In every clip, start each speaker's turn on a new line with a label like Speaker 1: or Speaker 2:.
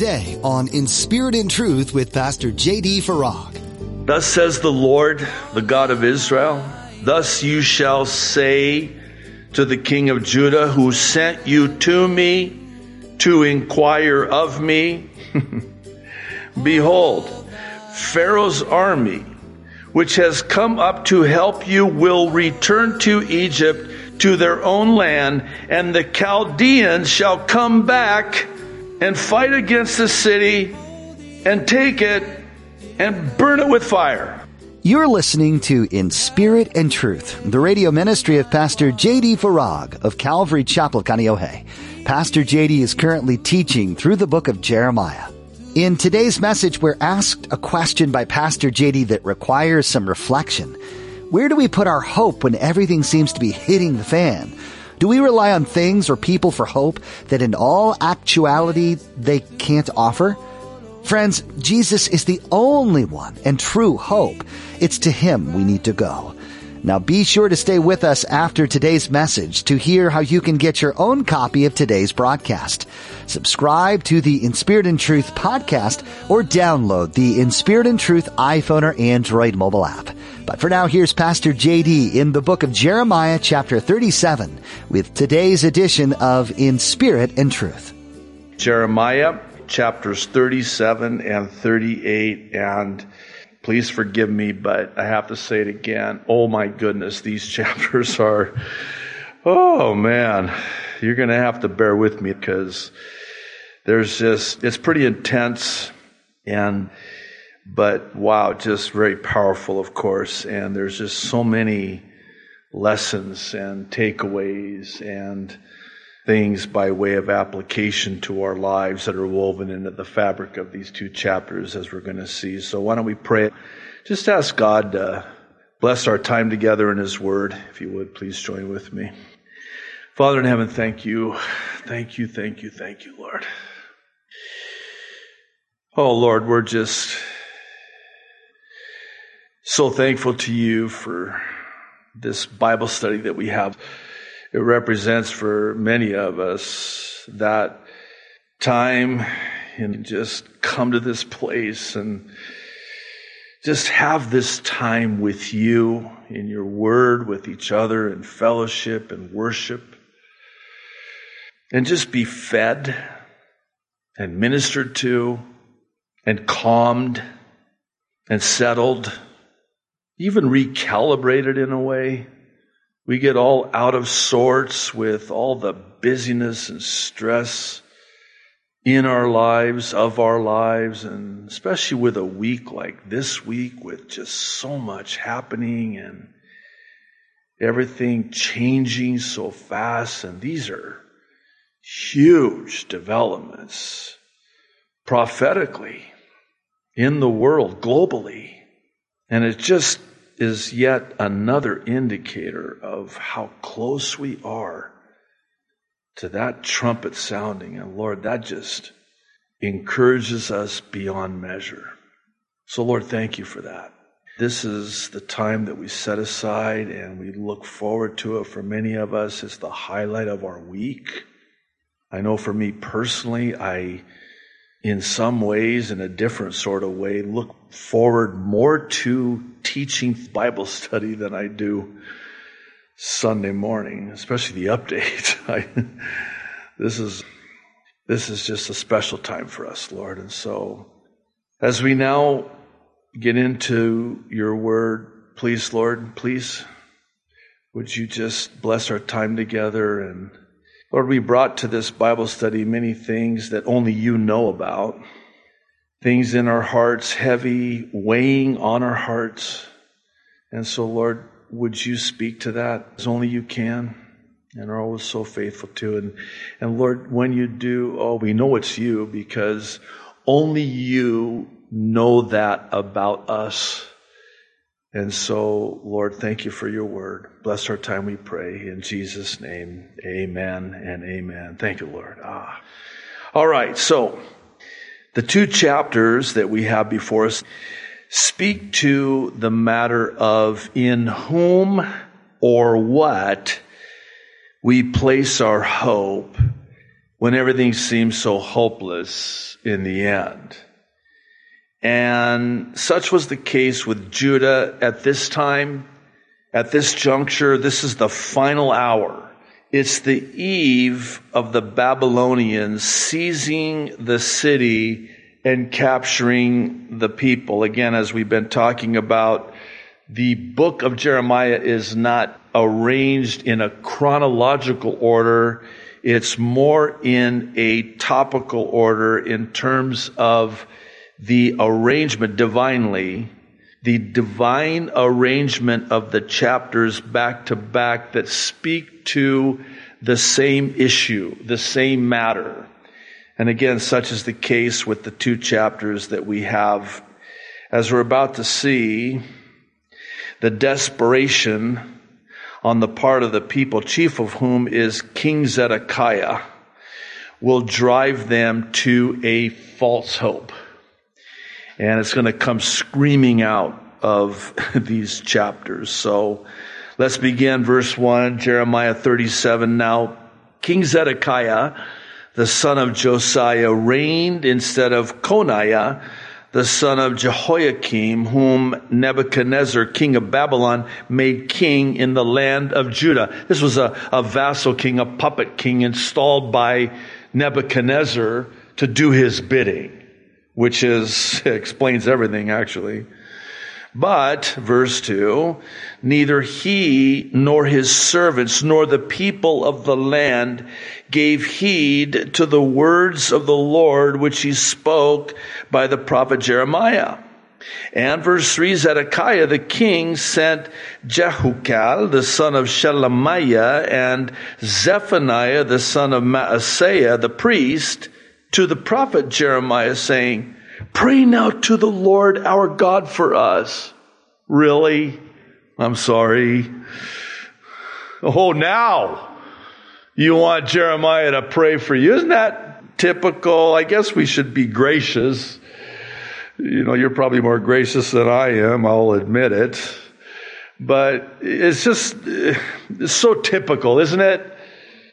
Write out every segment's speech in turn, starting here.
Speaker 1: today on In Spirit and Truth with Pastor J.D. Farag.
Speaker 2: Thus says the Lord, the God of Israel, thus you shall say to the king of Judah who sent you to me to inquire of me, Behold, Pharaoh's army, which has come up to help you, will return to Egypt to their own land, and the Chaldeans shall come back and fight against the city and take it and burn it with fire.
Speaker 1: You're listening to In Spirit and Truth, the radio ministry of Pastor J.D. Farag of Calvary Chapel, Kaneohe. Pastor J.D. is currently teaching through the book of Jeremiah. In today's message, we're asked a question by Pastor J.D. that requires some reflection. Where do we put our hope when everything seems to be hitting the fan? Do we rely on things or people for hope that in all actuality they can't offer? Friends, Jesus is the only one and true hope. It's to Him we need to go. Now be sure to stay with us after today's message to hear how you can get your own copy of today's broadcast. Subscribe to the In Spirit and Truth podcast or download the In Spirit and Truth iPhone or Android mobile app. But for now, here's Pastor JD in the book of Jeremiah chapter 37 with today's edition of In Spirit and Truth.
Speaker 2: Jeremiah chapters 37 and 38 and Please forgive me, but I have to say it again. Oh my goodness, these chapters are, oh man, you're going to have to bear with me because there's just, it's pretty intense and, but wow, just very powerful, of course. And there's just so many lessons and takeaways and, things by way of application to our lives that are woven into the fabric of these two chapters as we're going to see. So why don't we pray? Just ask God to bless our time together in His Word. If you would, please join with me. Father in heaven, thank you. Thank you, thank you, thank you, Lord. Oh, Lord, we're just so thankful to you for this Bible study that we have it represents for many of us that time and just come to this place and just have this time with you in your word, with each other, in fellowship and worship, and just be fed and ministered to and calmed and settled, even recalibrated in a way. We get all out of sorts with all the busyness and stress in our lives, of our lives, and especially with a week like this week with just so much happening and everything changing so fast. And these are huge developments prophetically in the world globally. And it just is yet another indicator of how close we are to that trumpet sounding. And Lord, that just encourages us beyond measure. So, Lord, thank you for that. This is the time that we set aside and we look forward to it. For many of us, it's the highlight of our week. I know for me personally, I, in some ways, in a different sort of way, look forward more to teaching Bible study than I do Sunday morning, especially the update. I, this is this is just a special time for us, Lord. And so as we now get into your word, please, Lord, please would you just bless our time together and Lord, we brought to this Bible study many things that only you know about things in our hearts heavy, weighing on our hearts. And so, Lord, would you speak to that as only you can and are always so faithful to. And, and Lord, when you do, oh, we know it's you because only you know that about us. And so, Lord, thank you for your word. Bless our time, we pray. In Jesus' name, amen and amen. Thank you, Lord. Ah. All right, so the two chapters that we have before us speak to the matter of in whom or what we place our hope when everything seems so hopeless in the end. And such was the case with Judah at this time, at this juncture. This is the final hour. It's the eve of the Babylonians seizing the city and capturing the people. Again, as we've been talking about, the book of Jeremiah is not arranged in a chronological order. It's more in a topical order in terms of the arrangement divinely, the divine arrangement of the chapters back to back that speak to the same issue, the same matter. And again, such is the case with the two chapters that we have. As we're about to see, the desperation on the part of the people, chief of whom is King Zedekiah, will drive them to a false hope. And it's going to come screaming out of these chapters. So let's begin verse 1, Jeremiah 37. Now, King Zedekiah, the son of Josiah, reigned instead of Coniah, the son of Jehoiakim, whom Nebuchadnezzar, king of Babylon, made king in the land of Judah. This was a, a vassal king, a puppet king installed by Nebuchadnezzar to do his bidding, which is, explains everything actually. But, verse 2, neither he nor his servants nor the people of the land gave heed to the words of the Lord which he spoke by the prophet Jeremiah. And verse 3, Zedekiah the king sent Jehucal, the son of Shelemiah, and Zephaniah, the son of Maaseiah, the priest, to the prophet Jeremiah, saying, Pray now to the Lord our God for us. Really? I'm sorry. Oh, now you want Jeremiah to pray for you. Isn't that typical? I guess we should be gracious. You know, you're probably more gracious than I am. I'll admit it. But it's just, it's so typical, isn't it?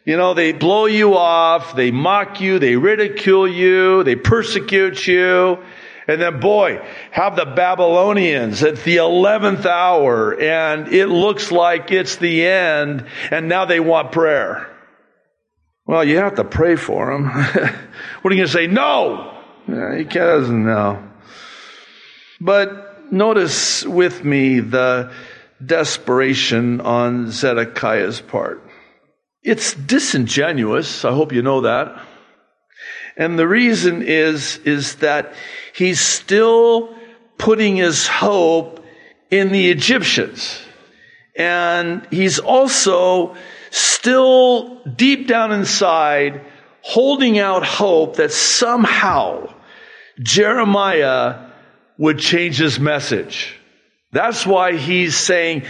Speaker 2: You know, they blow you off, they mock you, they ridicule you, they persecute you. And then boy, have the Babylonians at the 11th hour and it looks like it's the end and now they want prayer. Well, you have to pray for them. what are you going to say? No! Yeah, he doesn't know. But notice with me the desperation on Zedekiah's part. It's disingenuous. I hope you know that. And the reason is, is that he's still putting his hope in the Egyptians. And he's also still deep down inside holding out hope that somehow Jeremiah would change his message. That's why he's saying,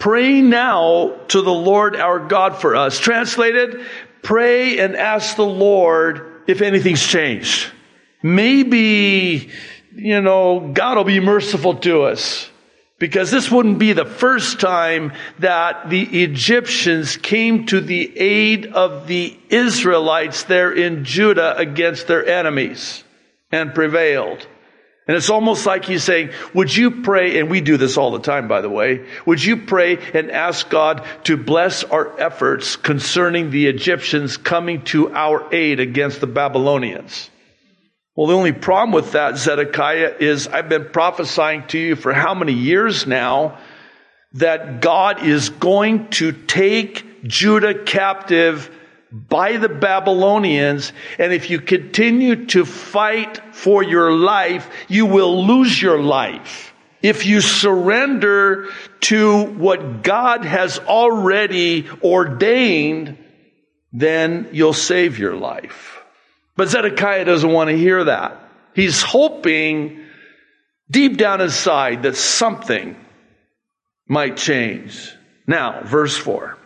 Speaker 2: Pray now to the Lord our God for us. Translated, pray and ask the Lord if anything's changed. Maybe, you know, God will be merciful to us. Because this wouldn't be the first time that the Egyptians came to the aid of the Israelites there in Judah against their enemies and prevailed. And it's almost like he's saying, would you pray, and we do this all the time, by the way, would you pray and ask God to bless our efforts concerning the Egyptians coming to our aid against the Babylonians? Well, the only problem with that, Zedekiah, is I've been prophesying to you for how many years now that God is going to take Judah captive by the Babylonians. And if you continue to fight for your life, you will lose your life. If you surrender to what God has already ordained, then you'll save your life. But Zedekiah doesn't want to hear that. He's hoping deep down inside that something might change. Now, verse 4.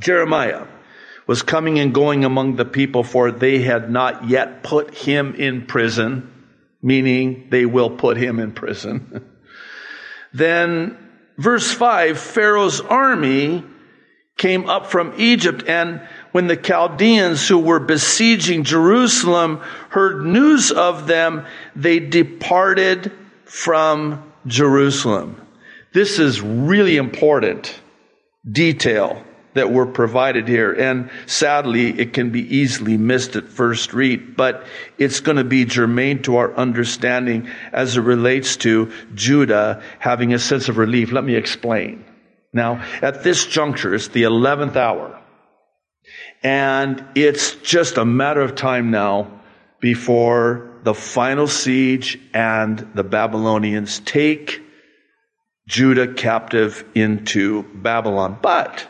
Speaker 2: Jeremiah was coming and going among the people, for they had not yet put him in prison, meaning they will put him in prison. then, verse 5 Pharaoh's army came up from Egypt, and when the Chaldeans who were besieging Jerusalem heard news of them, they departed from Jerusalem. This is really important detail that were provided here. And sadly, it can be easily missed at first read, but it's going to be germane to our understanding as it relates to Judah having a sense of relief. Let me explain. Now, at this juncture, it's the 11th hour. And it's just a matter of time now before the final siege and the Babylonians take Judah captive into Babylon. But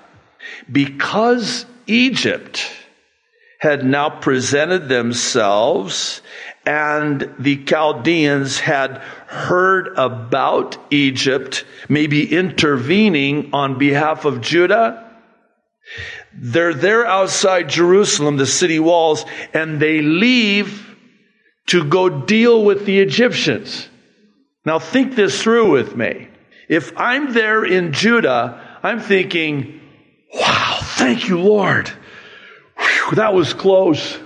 Speaker 2: because Egypt had now presented themselves and the Chaldeans had heard about Egypt, maybe intervening on behalf of Judah, they're there outside Jerusalem, the city walls, and they leave to go deal with the Egyptians. Now think this through with me. If I'm there in Judah, I'm thinking, wow, thank you, Lord. Whew, that was close.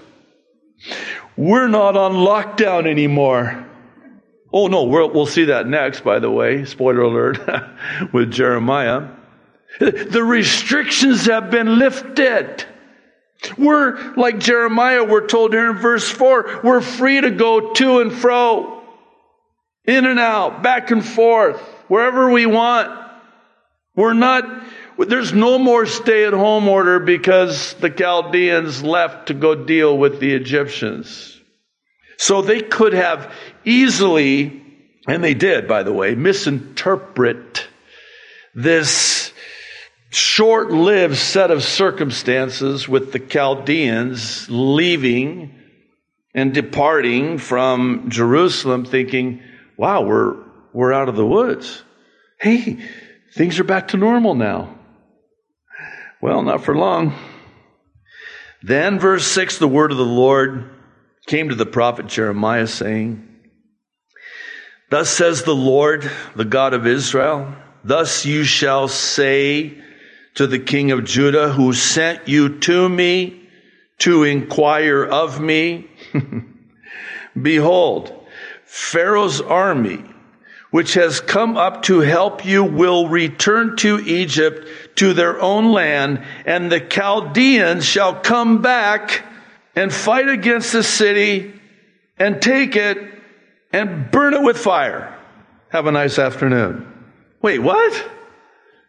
Speaker 2: We're not on lockdown anymore. Oh no, we will see that next, by the way. Spoiler alert with Jeremiah. The restrictions have been lifted. We're, like Jeremiah, we're told here in verse 4, we're free to go to and fro, in and out, back and forth, wherever we want. We're not, there's no more stay at home order because the Chaldeans left to go deal with the Egyptians. So they could have easily, and they did, by the way, misinterpret this short lived set of circumstances with the Chaldeans leaving and departing from Jerusalem, thinking, wow, we're, we're out of the woods. Hey, things are back to normal now. Well, not for long. Then, verse 6, the word of the Lord came to the prophet Jeremiah, saying, Thus says the Lord, the God of Israel, thus you shall say to the king of Judah who sent you to me to inquire of me. Behold, Pharaoh's army, which has come up to help you, will return to Egypt to their own land, and the Chaldeans shall come back and fight against the city and take it and burn it with fire. Have a nice afternoon. Wait, what?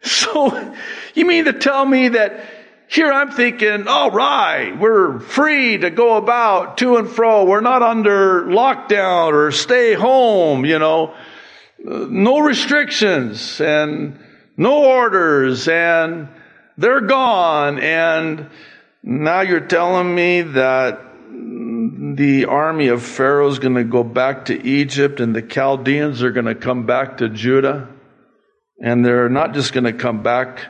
Speaker 2: So, you mean to tell me that here I'm thinking, all right, we're free to go about to and fro. We're not under lockdown or stay home, you know. No restrictions and no orders and they're gone. And now you're telling me that the army of Pharaoh is going to go back to Egypt and the Chaldeans are going to come back to Judah. And they're not just going to come back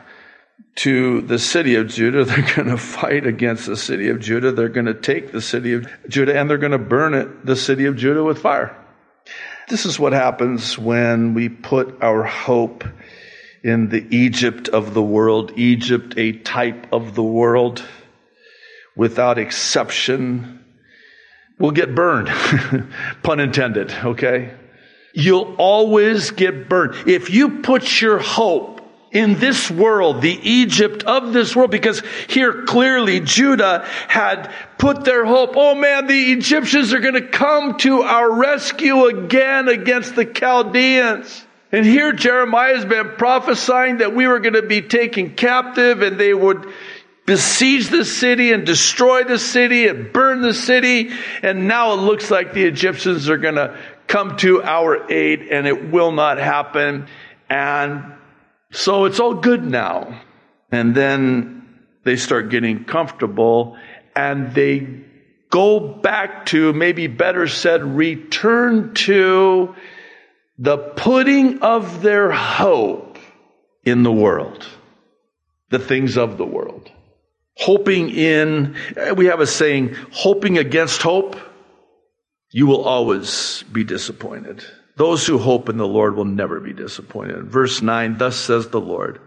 Speaker 2: to the city of Judah. They're going to fight against the city of Judah. They're going to take the city of Judah and they're going to burn it, the city of Judah with fire. This is what happens when we put our hope in the Egypt of the world. Egypt, a type of the world without exception, will get burned. Pun intended, okay? You'll always get burned. If you put your hope in this world, the Egypt of this world, because here clearly Judah had put their hope, oh man, the Egyptians are going to come to our rescue again against the Chaldeans. And here Jeremiah has been prophesying that we were going to be taken captive and they would besiege the city and destroy the city and burn the city. And now it looks like the Egyptians are going to come to our aid and it will not happen. And so it's all good now. And then they start getting comfortable and they go back to, maybe better said, return to the putting of their hope in the world, the things of the world. Hoping in, we have a saying, hoping against hope you will always be disappointed. Those who hope in the Lord will never be disappointed. Verse 9, thus says the Lord,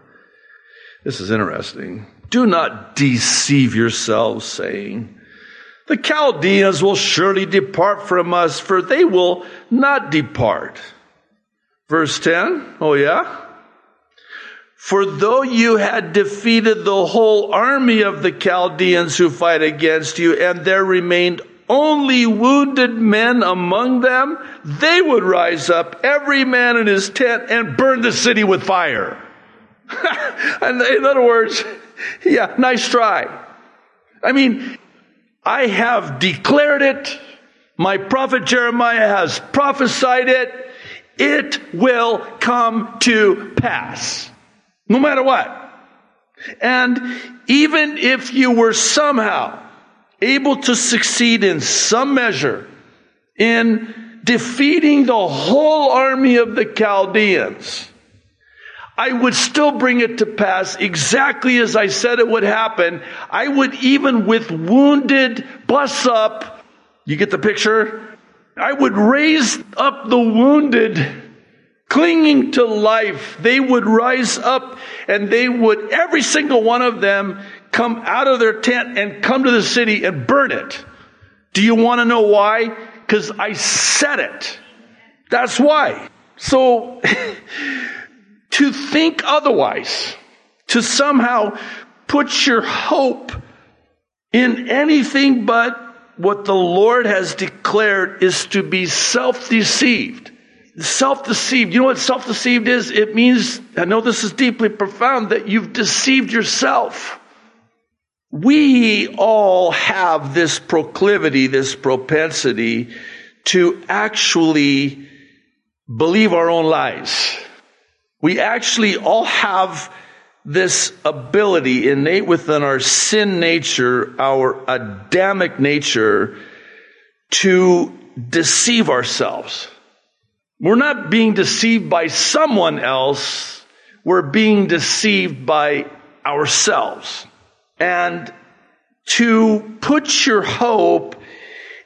Speaker 2: This is interesting. Do not deceive yourselves, saying, The Chaldeans will surely depart from us, for they will not depart. Verse 10, oh yeah? For though you had defeated the whole army of the Chaldeans who fight against you, and there remained only wounded men among them, they would rise up, every man in his tent, and burn the city with fire. and in other words, yeah, nice try. I mean, I have declared it. My prophet Jeremiah has prophesied it. It will come to pass. No matter what. And even if you were somehow able to succeed in some measure in defeating the whole army of the Chaldeans, I would still bring it to pass exactly as I said it would happen. I would even with wounded, bus up, you get the picture? I would raise up the wounded, clinging to life. They would rise up and they would, every single one of them, come out of their tent and come to the city and burn it. Do you want to know why? Because I said it. That's why. So, to think otherwise, to somehow put your hope in anything but what the Lord has declared is to be self-deceived. Self-deceived. You know what self-deceived is? It means, I know this is deeply profound, that you've deceived yourself. We all have this proclivity, this propensity to actually believe our own lies. We actually all have this ability innate within our sin nature, our Adamic nature, to deceive ourselves. We're not being deceived by someone else. We're being deceived by ourselves. And to put your hope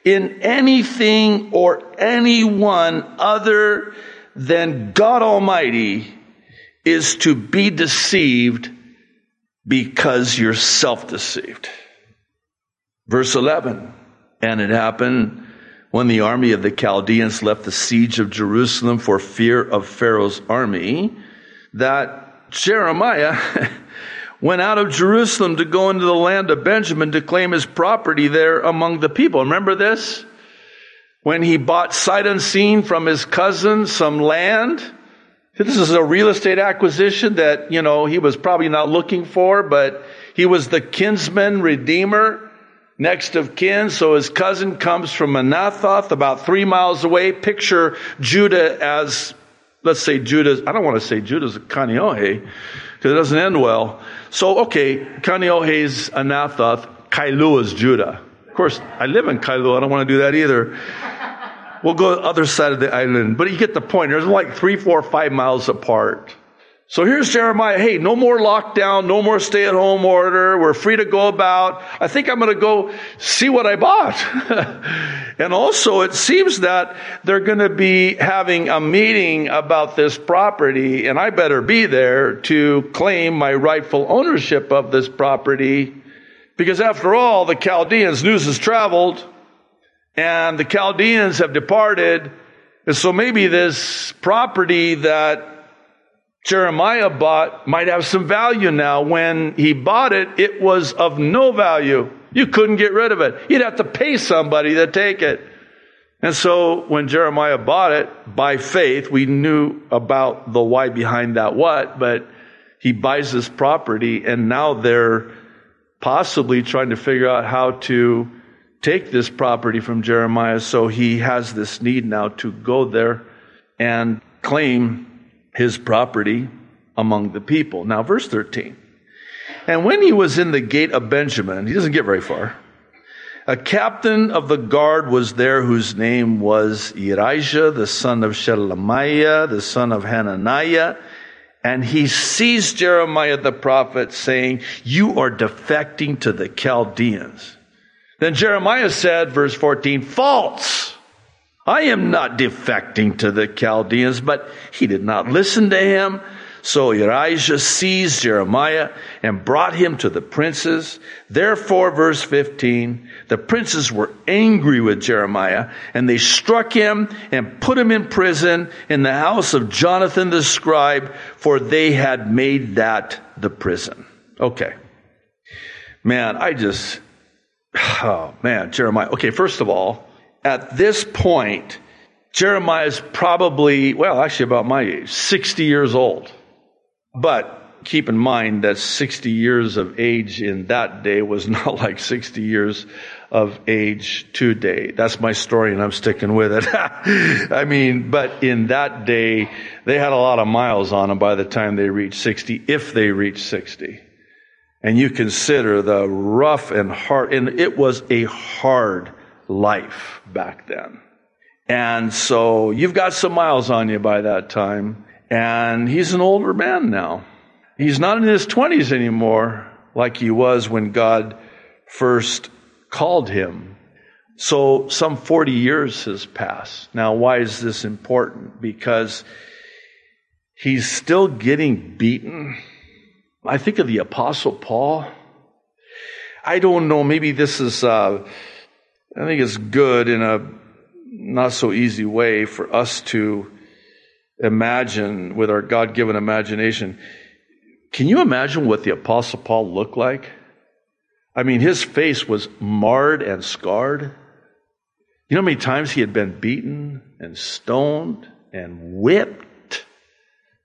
Speaker 2: in anything or anyone other than God Almighty is to be deceived because you're self deceived. Verse 11. And it happened when the army of the Chaldeans left the siege of Jerusalem for fear of Pharaoh's army that Jeremiah went out of Jerusalem to go into the land of Benjamin to claim his property there among the people. Remember this? When he bought sight unseen from his cousin some land this is a real estate acquisition that, you know, he was probably not looking for, but he was the kinsman redeemer next of kin. So his cousin comes from Anathoth, about three miles away. Picture Judah as, let's say Judah, I don't want to say Judah's Kaneohe, because it doesn't end well. So, okay, Kaneohe's Anathoth, Kailua is Judah. Of course, I live in Kailua, I don't want to do that either. We'll go the other side of the island. But you get the point. There's like three, four, five miles apart. So here's Jeremiah. Hey, no more lockdown, no more stay at home order. We're free to go about. I think I'm going to go see what I bought. and also it seems that they're going to be having a meeting about this property and I better be there to claim my rightful ownership of this property. Because after all, the Chaldeans news has traveled and the Chaldeans have departed. And so maybe this property that Jeremiah bought might have some value now. When he bought it, it was of no value. You couldn't get rid of it. You'd have to pay somebody to take it. And so when Jeremiah bought it by faith, we knew about the why behind that what, but he buys this property and now they're possibly trying to figure out how to take this property from Jeremiah, so he has this need now to go there and claim his property among the people. Now, verse 13. And when he was in the gate of Benjamin, he doesn't get very far, a captain of the guard was there whose name was Irijah, the son of Shelemiah, the son of Hananiah. And he sees Jeremiah the prophet saying, You are defecting to the Chaldeans. Then Jeremiah said, verse 14, false. I am not defecting to the Chaldeans, but he did not listen to him. So Irijah seized Jeremiah and brought him to the princes. Therefore, verse 15, the princes were angry with Jeremiah and they struck him and put him in prison in the house of Jonathan the scribe, for they had made that the prison. Okay. Man, I just, oh man, Jeremiah. Okay, first of all, at this point, Jeremiah is probably, well, actually about my age, 60 years old. But keep in mind that 60 years of age in that day was not like 60 years of age today. That's my story and I'm sticking with it. I mean, but in that day, they had a lot of miles on them by the time they reached 60, if they reached 60. And you consider the rough and hard, and it was a hard life back then. And so you've got some miles on you by that time. And he's an older man now. He's not in his 20s anymore like he was when God first called him. So some 40 years has passed. Now, why is this important? Because he's still getting beaten. I think of the Apostle Paul. I don't know, maybe this is, uh, I think it's good in a not so easy way for us to imagine with our God given imagination. Can you imagine what the Apostle Paul looked like? I mean, his face was marred and scarred. You know how many times he had been beaten and stoned and whipped?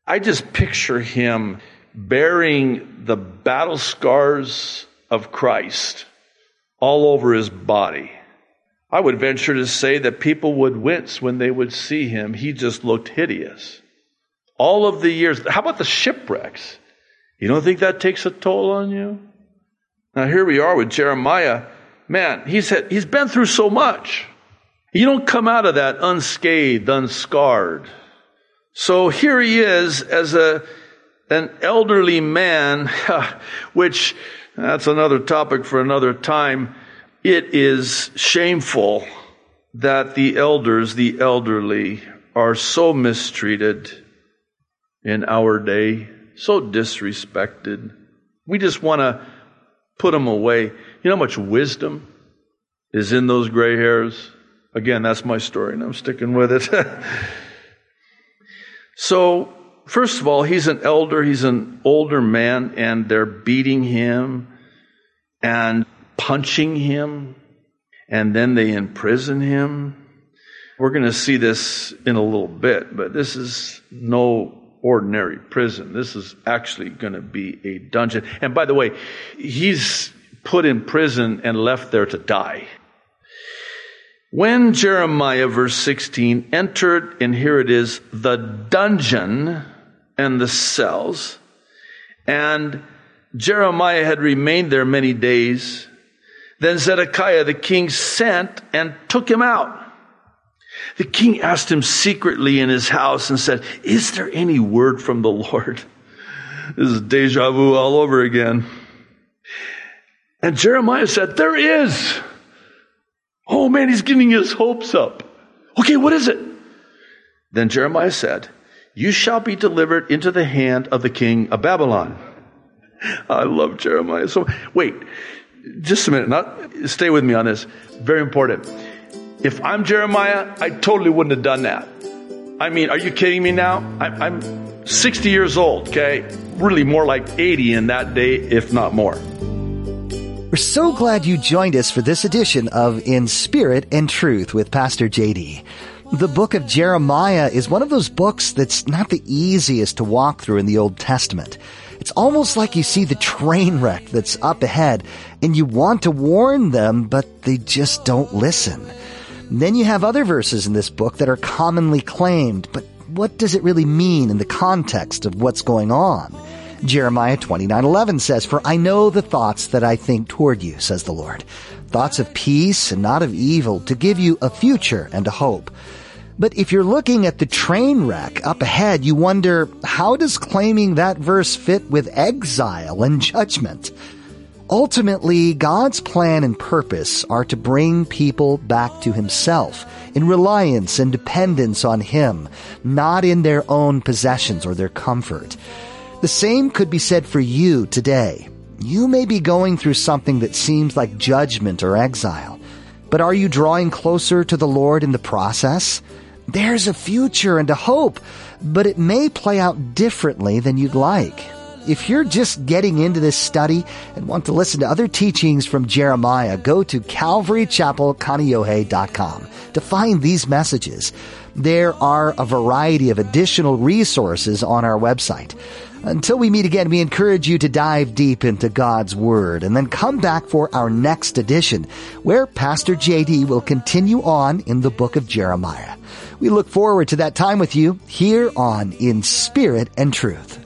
Speaker 2: I just picture him bearing the battle scars of Christ all over his body. I would venture to say that people would wince when they would see him. He just looked hideous. All of the years, how about the shipwrecks? You don't think that takes a toll on you? Now here we are with Jeremiah. Man, he's had, he's been through so much. You don't come out of that unscathed, unscarred. So here he is as a an elderly man, which that's another topic for another time. It is shameful that the elders, the elderly, are so mistreated in our day, so disrespected. We just want to put them away. You know how much wisdom is in those gray hairs? Again, that's my story, and I'm sticking with it. so, first of all, he's an elder, he's an older man, and they're beating him. And punching him, and then they imprison him. We're going to see this in a little bit, but this is no ordinary prison. This is actually going to be a dungeon. And by the way, he's put in prison and left there to die. When Jeremiah, verse 16, entered, and here it is, the dungeon and the cells, and Jeremiah had remained there many days, then Zedekiah the king sent and took him out. The king asked him secretly in his house and said, Is there any word from the Lord? This is deja vu all over again. And Jeremiah said, There is. Oh man, he's getting his hopes up. Okay, what is it? Then Jeremiah said, You shall be delivered into the hand of the king of Babylon. I love Jeremiah. So, wait, just a minute. Not, stay with me on this. Very important. If I'm Jeremiah, I totally wouldn't have done that. I mean, are you kidding me now? I'm, I'm 60 years old, okay? Really more like 80 in that day, if not more.
Speaker 1: We're so glad you joined us for this edition of In Spirit and Truth with Pastor JD. The book of Jeremiah is one of those books that's not the easiest to walk through in the Old Testament. It's almost like you see the train wreck that's up ahead and you want to warn them, but they just don't listen. Then you have other verses in this book that are commonly claimed, but what does it really mean in the context of what's going on? Jeremiah 29:11 says, "For I know the thoughts that I think toward you," says the Lord, thoughts of peace and not of evil, to give you a future and a hope. But if you're looking at the train wreck up ahead, you wonder, how does claiming that verse fit with exile and judgment? Ultimately, God's plan and purpose are to bring people back to Himself in reliance and dependence on Him, not in their own possessions or their comfort. The same could be said for you today. You may be going through something that seems like judgment or exile, but are you drawing closer to the Lord in the process? There's a future and a hope, but it may play out differently than you'd like. If you're just getting into this study and want to listen to other teachings from Jeremiah, go to calvarychapelkaneohe.com to find these messages. There are a variety of additional resources on our website. Until we meet again, we encourage you to dive deep into God's Word and then come back for our next edition, where Pastor JD will continue on in the book of Jeremiah. We look forward to that time with you here on In Spirit and Truth.